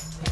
Yeah.